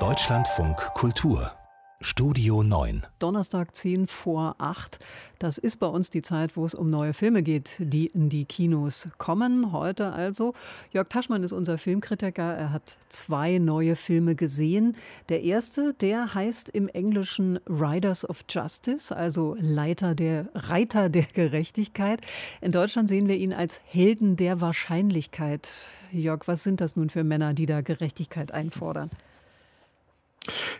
Deutschlandfunk Kultur Studio 9. Donnerstag 10 vor 8. Das ist bei uns die Zeit, wo es um neue Filme geht, die in die Kinos kommen. Heute also. Jörg Taschmann ist unser Filmkritiker. Er hat zwei neue Filme gesehen. Der erste, der heißt im Englischen Riders of Justice, also Leiter der, Reiter der Gerechtigkeit. In Deutschland sehen wir ihn als Helden der Wahrscheinlichkeit. Jörg, was sind das nun für Männer, die da Gerechtigkeit einfordern?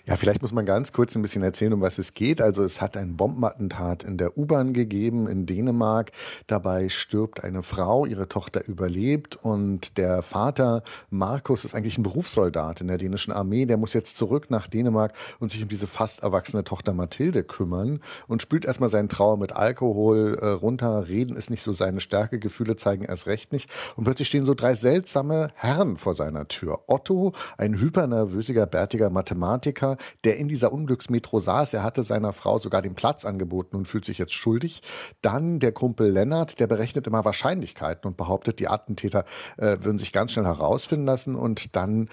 Ja, vielleicht muss man ganz kurz ein bisschen erzählen, um was es geht. Also es hat ein Bombenattentat in der U-Bahn gegeben in Dänemark. Dabei stirbt eine Frau, ihre Tochter überlebt und der Vater Markus ist eigentlich ein Berufssoldat in der dänischen Armee. Der muss jetzt zurück nach Dänemark und sich um diese fast erwachsene Tochter Mathilde kümmern und spült erstmal seinen Trauer mit Alkohol äh, runter. Reden ist nicht so seine Stärke, Gefühle zeigen erst recht nicht. Und plötzlich stehen so drei seltsame Herren vor seiner Tür. Otto, ein hypernervösiger, bärtiger Mathematiker, Der in dieser Unglücksmetro saß. Er hatte seiner Frau sogar den Platz angeboten und fühlt sich jetzt schuldig. Dann der Kumpel Lennart, der berechnet immer Wahrscheinlichkeiten und behauptet, die Attentäter äh, würden sich ganz schnell herausfinden lassen. Und dann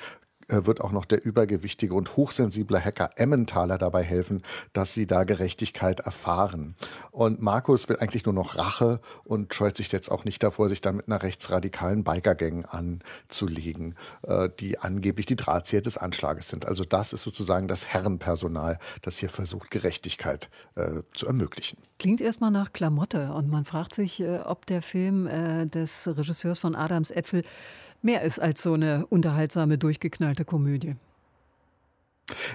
wird auch noch der übergewichtige und hochsensible Hacker Emmentaler dabei helfen, dass sie da Gerechtigkeit erfahren. Und Markus will eigentlich nur noch Rache und scheut sich jetzt auch nicht davor, sich dann mit einer rechtsradikalen Bikergang anzulegen, äh, die angeblich die Drahtzieher des Anschlages sind. Also das ist sozusagen das Herrenpersonal, das hier versucht, Gerechtigkeit äh, zu ermöglichen. Klingt erstmal nach Klamotte und man fragt sich, ob der Film des Regisseurs von Adams Äpfel mehr ist als so eine unterhaltsame, durchgeknallte Komödie.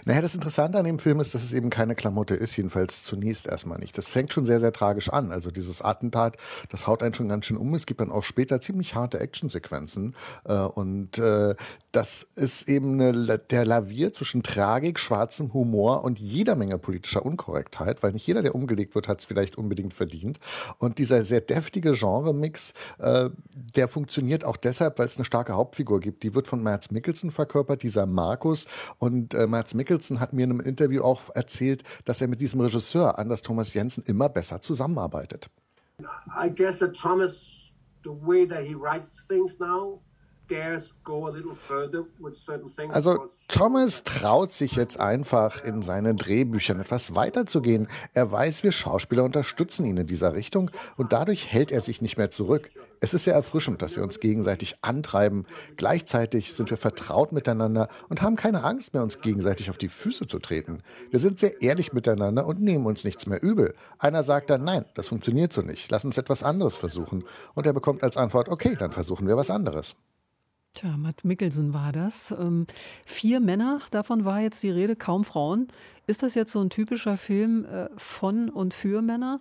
Naja, das Interessante an dem Film ist, dass es eben keine Klamotte ist, jedenfalls zunächst erstmal nicht. Das fängt schon sehr, sehr tragisch an. Also dieses Attentat, das haut einen schon ganz schön um. Es gibt dann auch später ziemlich harte Actionsequenzen. Äh, und äh, das ist eben eine, der Lavier zwischen Tragik, schwarzem Humor und jeder Menge politischer Unkorrektheit, weil nicht jeder, der umgelegt wird, hat es vielleicht unbedingt verdient. Und dieser sehr deftige Genremix, äh, der funktioniert auch deshalb, weil es eine starke Hauptfigur gibt. Die wird von Mads Mikkelsen verkörpert, dieser Markus. Und äh, Mads Mikkelsen hat mir in einem Interview auch erzählt, dass er mit diesem Regisseur Anders Thomas Jensen immer besser zusammenarbeitet. I guess that Thomas, the way that he writes things now, also Thomas traut sich jetzt einfach in seinen Drehbüchern etwas weiterzugehen. Er weiß, wir Schauspieler unterstützen ihn in dieser Richtung und dadurch hält er sich nicht mehr zurück. Es ist sehr erfrischend, dass wir uns gegenseitig antreiben. Gleichzeitig sind wir vertraut miteinander und haben keine Angst mehr, uns gegenseitig auf die Füße zu treten. Wir sind sehr ehrlich miteinander und nehmen uns nichts mehr übel. Einer sagt dann, nein, das funktioniert so nicht. Lass uns etwas anderes versuchen. Und er bekommt als Antwort, okay, dann versuchen wir was anderes. Tja, Matt Mikkelsen war das. Ähm, vier Männer, davon war jetzt die Rede, kaum Frauen. Ist das jetzt so ein typischer Film äh, von und für Männer?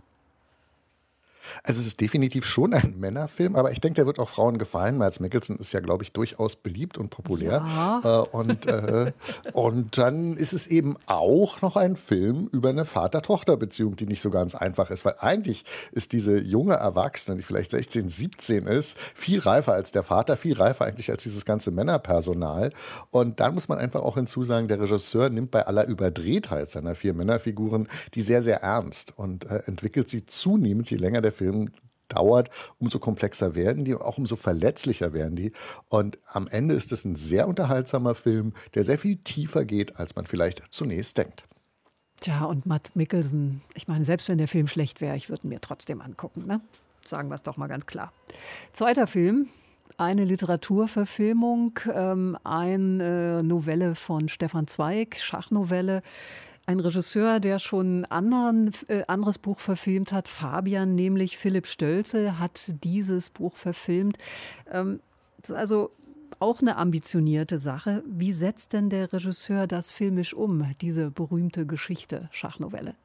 Also es ist definitiv schon ein Männerfilm, aber ich denke, der wird auch Frauen gefallen. Miles Mickelson ist ja, glaube ich, durchaus beliebt und populär. Ja. Äh, und, äh, und dann ist es eben auch noch ein Film über eine Vater-Tochter-Beziehung, die nicht so ganz einfach ist, weil eigentlich ist diese junge Erwachsene, die vielleicht 16, 17 ist, viel reifer als der Vater, viel reifer eigentlich als dieses ganze Männerpersonal. Und dann muss man einfach auch hinzusagen, der Regisseur nimmt bei aller Überdrehtheit seiner vier Männerfiguren die sehr, sehr ernst und äh, entwickelt sie zunehmend, je länger der Film dauert, umso komplexer werden die und auch umso verletzlicher werden die. Und am Ende ist es ein sehr unterhaltsamer Film, der sehr viel tiefer geht, als man vielleicht zunächst denkt. Tja, und Matt Mickelson, ich meine, selbst wenn der Film schlecht wäre, ich würde ihn mir trotzdem angucken. Ne? Sagen wir es doch mal ganz klar. Zweiter Film, eine Literaturverfilmung, ähm, eine Novelle von Stefan Zweig, Schachnovelle ein Regisseur, der schon ein äh, anderes Buch verfilmt hat, Fabian, nämlich Philipp Stölzel, hat dieses Buch verfilmt. Ähm, also auch eine ambitionierte Sache. Wie setzt denn der Regisseur das filmisch um, diese berühmte Geschichte, Schachnovelle?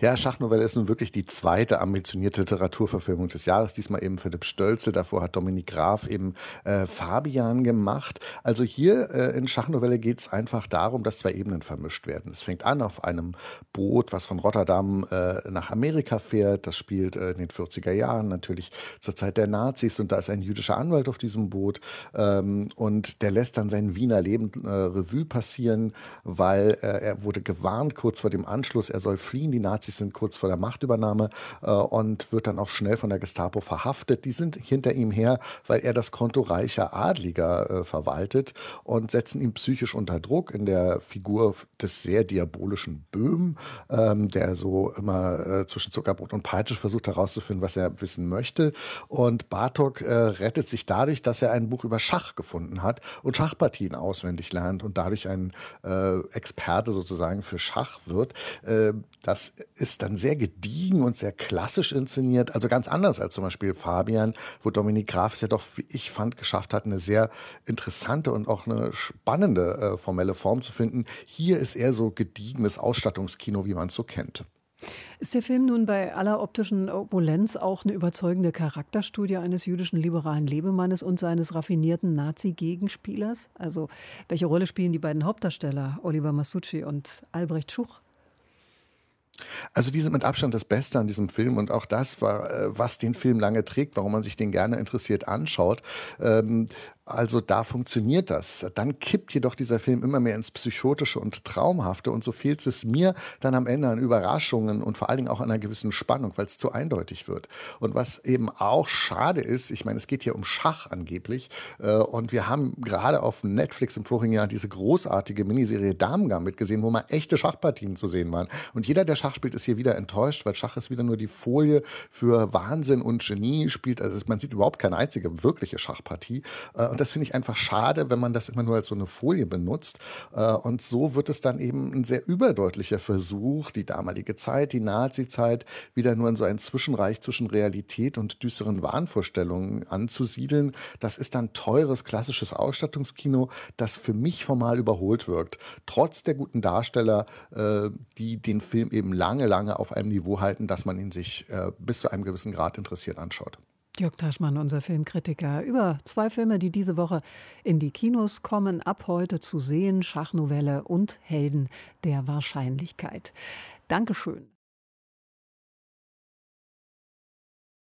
Ja, Schachnovelle ist nun wirklich die zweite ambitionierte Literaturverfilmung des Jahres. Diesmal eben Philipp Stölzel. Davor hat Dominik Graf eben äh, Fabian gemacht. Also hier äh, in Schachnovelle geht es einfach darum, dass zwei Ebenen vermischt werden. Es fängt an auf einem Boot, was von Rotterdam äh, nach Amerika fährt. Das spielt äh, in den 40er Jahren natürlich zur Zeit der Nazis. Und da ist ein jüdischer Anwalt auf diesem Boot. Ähm, und der lässt dann sein Wiener Leben äh, Revue passieren, weil äh, er wurde gewarnt kurz vor dem Anschluss, er soll fliehen. Die Nazis sind kurz vor der Machtübernahme äh, und wird dann auch schnell von der Gestapo verhaftet. Die sind hinter ihm her, weil er das Konto reicher Adliger äh, verwaltet und setzen ihn psychisch unter Druck in der Figur des sehr diabolischen Böhm, ähm, der so immer äh, zwischen Zuckerbrot und Peitsche versucht herauszufinden, was er wissen möchte. Und Bartok äh, rettet sich dadurch, dass er ein Buch über Schach gefunden hat und Schachpartien auswendig lernt und dadurch ein äh, Experte sozusagen für Schach wird. Äh, das ist dann sehr gediegen und sehr klassisch inszeniert, also ganz anders als zum Beispiel Fabian, wo Dominik Graf es ja doch, wie ich fand, geschafft hat, eine sehr interessante und auch eine spannende äh, formelle Form zu finden. Hier ist eher so gediegenes Ausstattungskino, wie man es so kennt. Ist der Film nun bei aller optischen Opulenz auch eine überzeugende Charakterstudie eines jüdischen liberalen Lebemannes und seines raffinierten Nazi-Gegenspielers? Also, welche Rolle spielen die beiden Hauptdarsteller, Oliver Masucci und Albrecht Schuch? Also die sind mit Abstand das Beste an diesem Film und auch das, äh, was den Film lange trägt, warum man sich den gerne interessiert anschaut. Ähm, also da funktioniert das. Dann kippt jedoch dieser Film immer mehr ins Psychotische und Traumhafte und so fehlt es mir dann am Ende an Überraschungen und vor allen Dingen auch an einer gewissen Spannung, weil es zu eindeutig wird. Und was eben auch schade ist, ich meine, es geht hier um Schach angeblich äh, und wir haben gerade auf Netflix im vorigen Jahr diese großartige Miniserie Damengam mitgesehen, wo mal echte Schachpartien zu sehen waren. Und jeder, der Schach spielt, ist hier wieder enttäuscht, weil Schach ist wieder nur die Folie für Wahnsinn und Genie spielt. Also man sieht überhaupt keine einzige wirkliche Schachpartie. Äh, und das finde ich einfach schade, wenn man das immer nur als so eine Folie benutzt. Äh, und so wird es dann eben ein sehr überdeutlicher Versuch, die damalige Zeit, die Nazi-Zeit, wieder nur in so ein Zwischenreich zwischen Realität und düsteren Wahnvorstellungen anzusiedeln. Das ist dann teures, klassisches Ausstattungskino, das für mich formal überholt wirkt. Trotz der guten Darsteller, äh, die den Film eben lange, lange auf einem Niveau halten, dass man ihn sich äh, bis zu einem gewissen Grad interessiert anschaut. Jörg Taschmann, unser Filmkritiker, über zwei Filme, die diese Woche in die Kinos kommen, ab heute zu sehen, Schachnovelle und Helden der Wahrscheinlichkeit. Dankeschön.